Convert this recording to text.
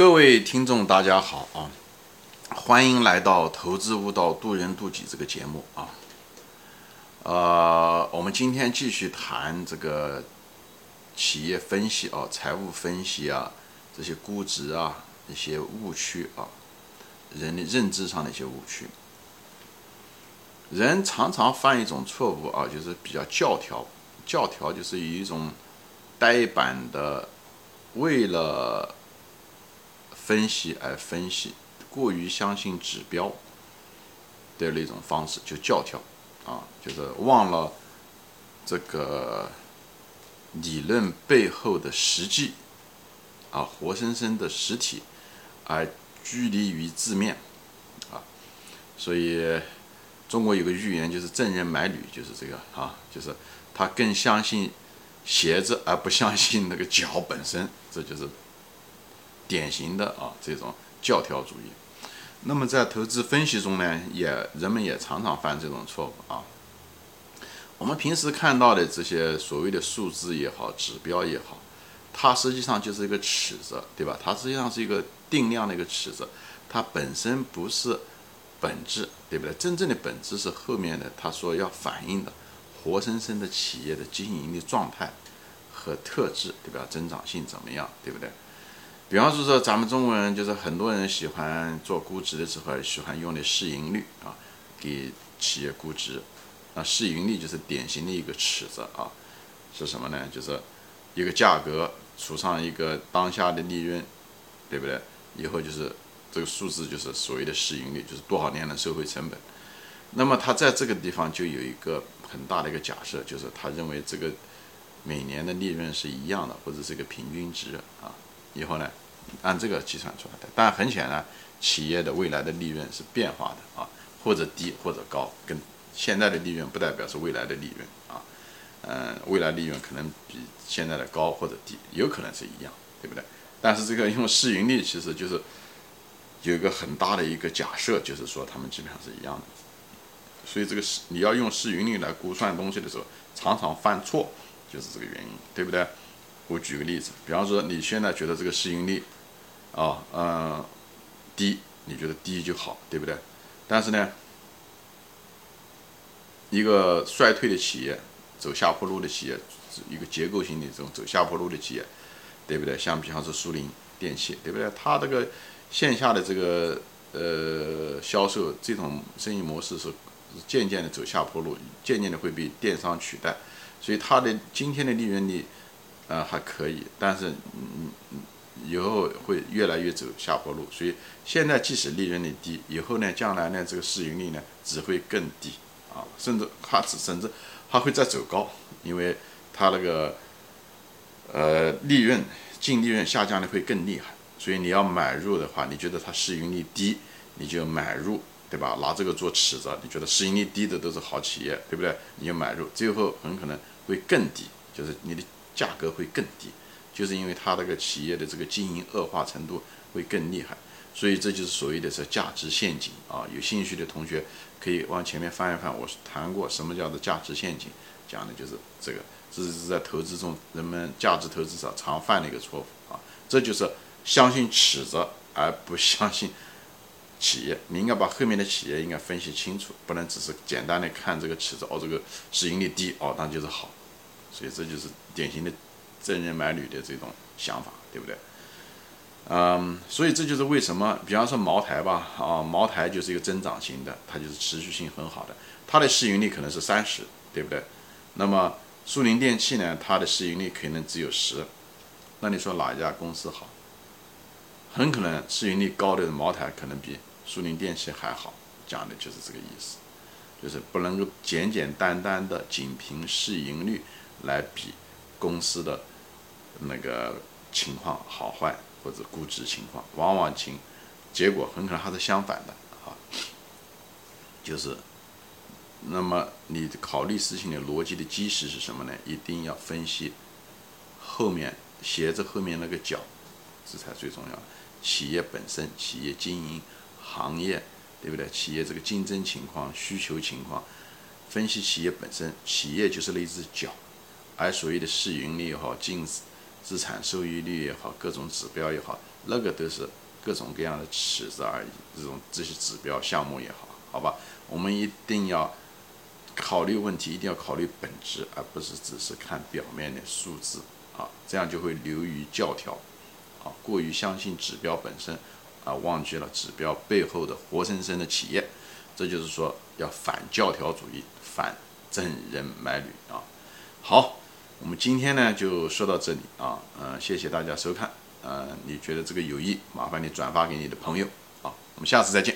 各位听众，大家好啊！欢迎来到《投资悟道，渡人渡己》这个节目啊。呃，我们今天继续谈这个企业分析啊、财务分析啊、这些估值啊、一些误区啊、人的认知上的一些误区。人常常犯一种错误啊，就是比较教条。教条就是以一种呆板的，为了分析而分析，过于相信指标的那种方式，就教条啊，就是忘了这个理论背后的实际啊，活生生的实体，而拘泥于字面啊，所以。中国有个寓言，就是“赠人买履”，就是这个啊，就是他更相信鞋子，而不相信那个脚本身，这就是典型的啊这种教条主义。那么在投资分析中呢，也人们也常常犯这种错误啊。我们平时看到的这些所谓的数字也好，指标也好，它实际上就是一个尺子，对吧？它实际上是一个定量的一个尺子，它本身不是。本质对不对？真正的本质是后面的，他说要反映的活生生的企业的经营的状态和特质，对吧？增长性怎么样，对不对？比方说说咱们中国人就是很多人喜欢做估值的时候，喜欢用的市盈率啊，给企业估值。那市盈率就是典型的一个尺子啊，是什么呢？就是一个价格除上一个当下的利润，对不对？以后就是。这个数字就是所谓的市盈率，就是多少年的收回成本。那么他在这个地方就有一个很大的一个假设，就是他认为这个每年的利润是一样的，或者是一个平均值啊。以后呢，按这个计算出来的。但很显然，企业的未来的利润是变化的啊，或者低或者高，跟现在的利润不代表是未来的利润啊。嗯，未来利润可能比现在的高或者低，有可能是一样，对不对？但是这个用市盈率其实就是。有一个很大的一个假设，就是说他们基本上是一样的，所以这个市你要用市盈率来估算东西的时候，常常犯错，就是这个原因，对不对？我举个例子，比方说你现在觉得这个市盈率啊，嗯，低，你觉得低就好，对不对？但是呢，一个衰退的企业，走下坡路的企业，一个结构性的这种走下坡路的企业，对不对？像比方说苏宁电器，对不对？它这个。线下的这个呃销售这种生意模式是渐渐的走下坡路，渐渐的会被电商取代，所以它的今天的利润率呃还可以，但是嗯以后会越来越走下坡路，所以现在即使利润率低，以后呢将来呢这个市盈率呢只会更低啊，甚至它只甚至还会再走高，因为它那个呃利润净利润下降的会更厉害。所以你要买入的话，你觉得它市盈率低，你就买入，对吧？拿这个做尺子，你觉得市盈率低的都是好企业，对不对？你就买入，最后很可能会更低，就是你的价格会更低，就是因为它这个企业的这个经营恶化程度会更厉害。所以这就是所谓的是价值陷阱啊！有兴趣的同学可以往前面翻一翻，我谈过什么叫做价值陷阱，讲的就是这个，这是在投资中人们价值投资者常犯的一个错误啊！这就是。相信尺子而不相信企业，你应该把后面的企业应该分析清楚，不能只是简单的看这个尺子哦，这个市盈率低哦，那就是好，所以这就是典型的赠人买履的这种想法，对不对？嗯，所以这就是为什么，比方说茅台吧，啊，茅台就是一个增长型的，它就是持续性很好的，它的市盈率可能是三十，对不对？那么苏宁电器呢，它的市盈率可能只有十，那你说哪一家公司好？很可能市盈率高的茅台可能比苏宁电器还好，讲的就是这个意思，就是不能够简简单单的仅凭市盈率来比公司的那个情况好坏或者估值情况，往往情结果很可能还是相反的啊，就是那么你考虑事情的逻辑的基石是什么呢？一定要分析后面鞋子后面那个脚，这才最重要。企业本身、企业经营、行业，对不对？企业这个竞争情况、需求情况，分析企业本身，企业就是那只脚，而所谓的市盈率也好、净资产收益率也好，各种指标也好，那个都是各种各样的尺子而已。这种这些指标项目也好，好吧，我们一定要考虑问题，一定要考虑本质，而不是只是看表面的数字啊，这样就会流于教条，啊，过于相信指标本身，啊，忘记了指标背后的活生生的企业。这就是说，要反教条主义，反赠人买履啊。好，我们今天呢就说到这里啊，嗯，谢谢大家收看，呃，你觉得这个有益，麻烦你转发给你的朋友啊，我们下次再见。